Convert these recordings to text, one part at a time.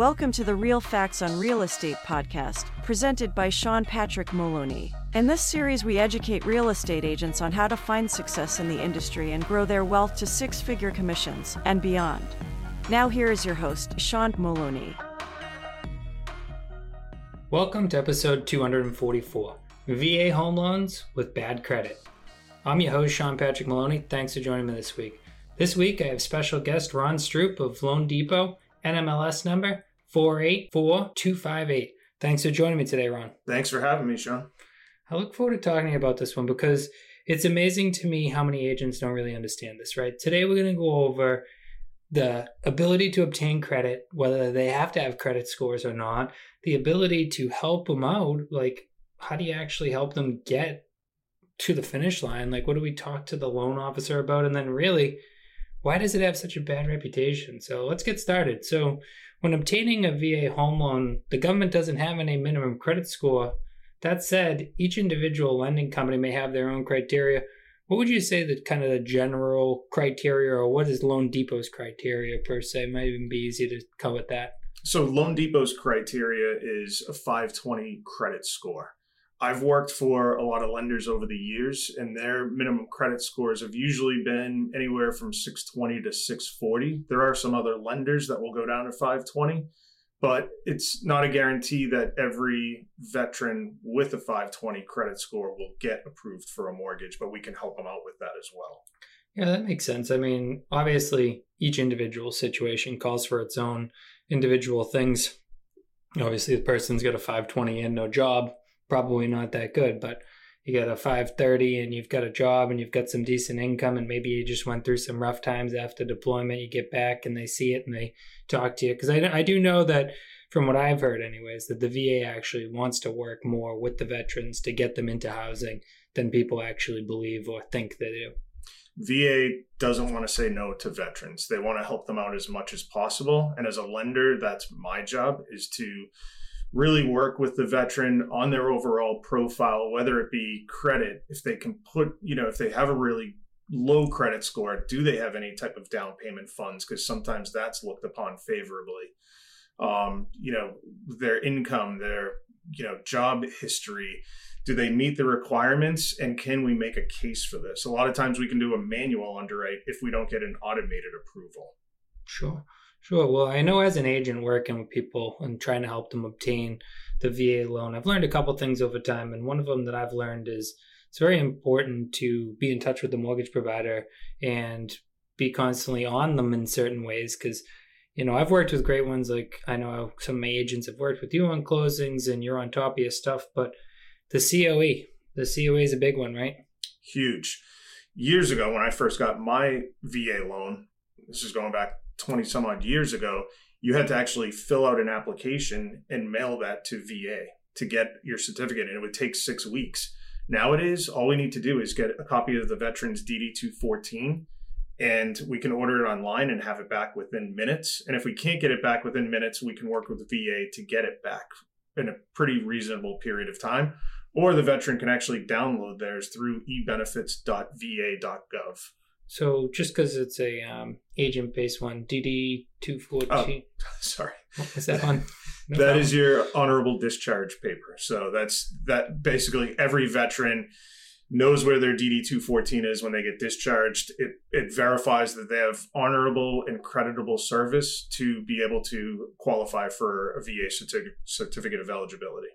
Welcome to the Real Facts on Real Estate podcast, presented by Sean Patrick Moloney. In this series, we educate real estate agents on how to find success in the industry and grow their wealth to six figure commissions and beyond. Now, here is your host, Sean Moloney. Welcome to episode 244 VA Home Loans with Bad Credit. I'm your host, Sean Patrick Moloney. Thanks for joining me this week. This week, I have special guest Ron Stroup of loanDepot NMLS number 484258. Thanks for joining me today, Ron. Thanks for having me, Sean. I look forward to talking about this one because it's amazing to me how many agents don't really understand this, right? Today we're going to go over the ability to obtain credit, whether they have to have credit scores or not, the ability to help them out, like how do you actually help them get to the finish line? Like what do we talk to the loan officer about? And then really, why does it have such a bad reputation? So let's get started. So, when obtaining a VA home loan, the government doesn't have any minimum credit score. That said, each individual lending company may have their own criteria. What would you say that kind of the general criteria, or what is loanDepot's criteria per se? Might even be easy to come with that. So, loanDepot's criteria is a 520 credit score. I've worked for a lot of lenders over the years, and their minimum credit scores have usually been anywhere from 620 to 640. There are some other lenders that will go down to 520, but it's not a guarantee that every veteran with a 520 credit score will get approved for a mortgage, but we can help them out with that as well. Yeah, that makes sense. I mean, obviously, each individual situation calls for its own individual things. Obviously, the person's got a 520 and no job probably not that good, but you got a 530 and you've got a job and you've got some decent income and maybe you just went through some rough times after deployment you get back and they see it and they talk to you because I, I do know that from what i've heard anyways that the va actually wants to work more with the veterans to get them into housing than people actually believe or think they do VA doesn't want to say no to veterans. They want to help them out as much as possible. And as a lender, that's my job is to really work with the veteran on their overall profile, whether it be credit, if they can put, you know, if they have a really low credit score, do they have any type of down payment funds? Because sometimes that's looked upon favorably. Um, you know, their income, their, you know, job history. Do they meet the requirements and can we make a case for this? A lot of times we can do a manual underwrite if we don't get an automated approval. Sure. Sure. Well, I know as an agent working with people and trying to help them obtain the VA loan, I've learned a couple things over time. And one of them that I've learned is it's very important to be in touch with the mortgage provider and be constantly on them in certain ways because you know i've worked with great ones like i know some of my agents have worked with you on closings and you're on top of your stuff but the coe the coe is a big one right huge years ago when i first got my va loan this is going back 20 some odd years ago, you had to actually fill out an application and mail that to VA to get your certificate, and it would take six weeks. Nowadays, all we need to do is get a copy of the veteran's DD 214 and we can order it online and have it back within minutes. And if we can't get it back within minutes, we can work with the VA to get it back in a pretty reasonable period of time. Or the veteran can actually download theirs through ebenefits.va.gov. So just because it's a um, agent based one, DD two fourteen. Oh, sorry, what was that one? No that problem. is your honorable discharge paper. So that's that. Basically, every veteran knows where their DD two fourteen is when they get discharged. It it verifies that they have honorable and creditable service to be able to qualify for a VA certificate certificate of eligibility.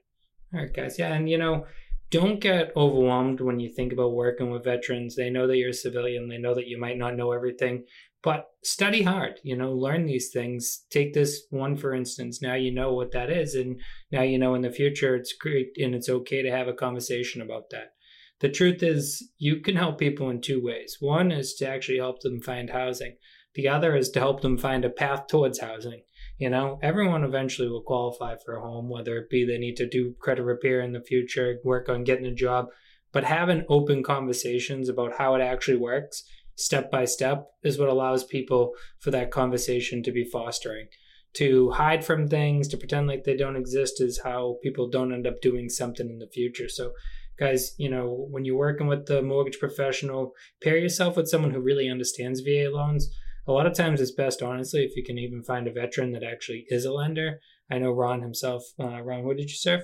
All right, guys. Yeah, and you know don't get overwhelmed when you think about working with veterans. They know that you're a civilian, they know that you might not know everything, but study hard, you know, learn these things. Take this one for instance. Now you know what that is, and now you know in the future it's great and it's okay to have a conversation about that. The truth is, you can help people in two ways. One is to actually help them find housing, the other is to help them find a path towards housing. You know, everyone eventually will qualify for a home, whether it be they need to do credit repair in the future, work on getting a job. But having open conversations about how it actually works, step by step, is what allows people for that conversation to be fostering. To hide from things, to pretend like they don't exist, is how people don't end up doing something in the future. So, guys, you know, when you're working with the mortgage professional, pair yourself with someone who really understands VA loans a lot of times it's best, honestly, if you can even find a veteran that actually is a lender. I know Ron himself. Uh, Ron, what did you serve?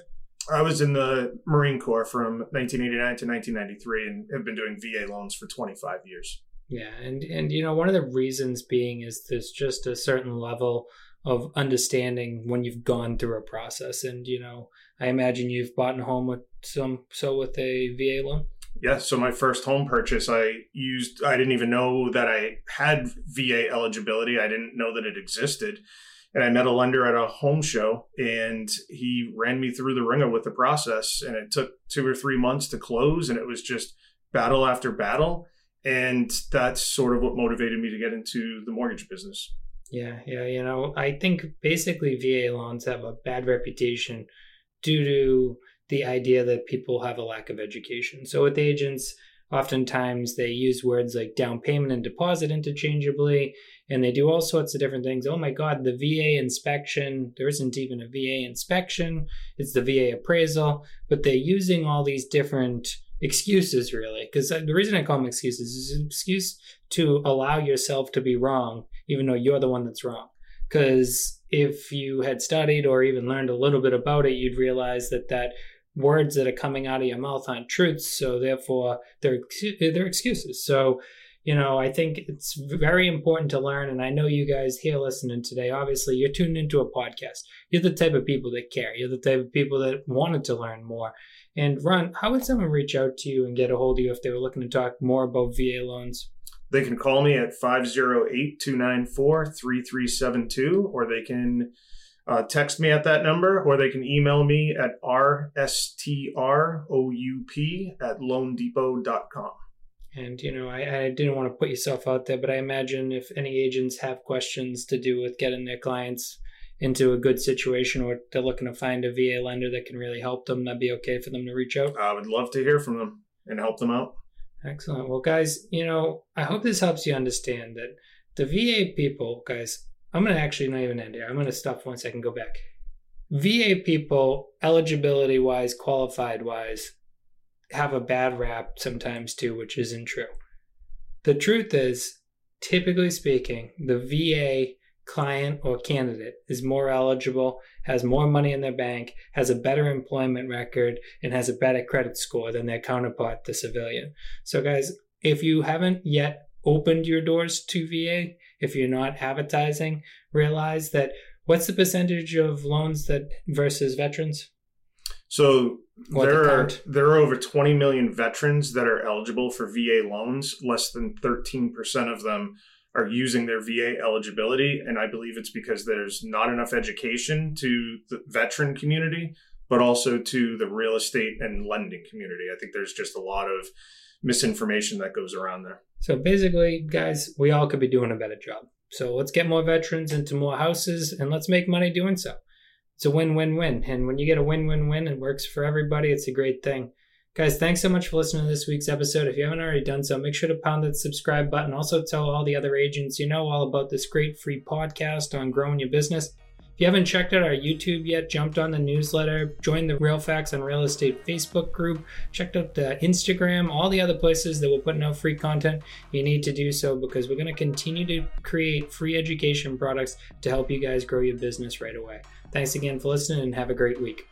I was in the Marine Corps from 1989 to 1993 and have been doing VA loans for 25 years. Yeah, and and you know one of the reasons being is there's just a certain level of understanding when you've gone through a process, and you know I imagine you've bought a home with some so with a VA loan. Yeah, so my first home purchase, I used, I didn't even know that I had VA eligibility. I didn't know that it existed. And I met a lender at a home show and he ran me through the ringer with the process. And it took two or three months to close. And it was just battle after battle. And that's sort of what motivated me to get into the mortgage business. Yeah, yeah. You know, I think basically VA loans have a bad reputation due to the idea that people have a lack of education. So with agents, oftentimes they use words like down payment and deposit interchangeably, and they do all sorts of different things. Oh my God, the VA inspection, there isn't even a VA inspection, it's the VA appraisal, but they're using all these different excuses really. Because uh, the reason i call them excuses is an excuse to allow yourself to be wrong even though you're the one that's wrong. Because if you had studied or even learned a little bit about it you'd realize that that words that are coming out of your mouth aren't truths, so therefore they're they're excuses. So, you know, I think it's very important to learn, and I know you guys here listening today. Obviously, you're tuned into a podcast. You're the type of people that care. You're the type of people that wanted to learn more. And Ron, how would someone reach out to you and get a hold of you if they were looking to talk more about VA loans? They can call me at 508 294 3372, or they can uh, text me at that number, or they can email me at rstroup at loandepot.com. And, you know, I, I didn't want to put yourself out there, but I imagine if any agents have questions to do with getting their clients into a good situation or they're looking to find a VA lender that can really help them, that'd be okay for them to reach out. I would love to hear from them and help them out. Excellent. Well, guys, you know, I hope this helps you understand that the VA people, guys, I'm going to actually not even end here. I'm going to stop for one second, go back. VA people, eligibility wise, qualified wise, have a bad rap sometimes too, which isn't true. The truth is, typically speaking, the VA client or candidate is more eligible, has more money in their bank, has a better employment record, and has a better credit score than their counterpart, the civilian. So, guys, if you haven't yet opened your doors to VA, if you're not advertising, realize that what's the percentage of loans that versus veterans? So there are there are over 20 million veterans that are eligible for VA loans. Less than 13% of them are using their VA eligibility, and I believe it's because there's not enough education to the veteran community, but also to the real estate and lending community. I think there's just a lot of misinformation that goes around there. So basically, guys, we all could be doing a better job. So let's get more veterans into more houses and let's make money doing so. It's a win win win. And when you get a win win win, it works for everybody. It's a great thing. Guys, thanks so much for listening to this week's episode. If you haven't already done so, make sure to pound that subscribe button. Also, tell all the other agents you know all about this great free podcast on growing your business you haven't checked out our YouTube yet, jumped on the newsletter, joined the Real Facts on Real Estate Facebook group, checked out the Instagram, all the other places that we're putting out free content, you need to do so because we're going to continue to create free education products to help you guys grow your business right away. Thanks again for listening and have a great week.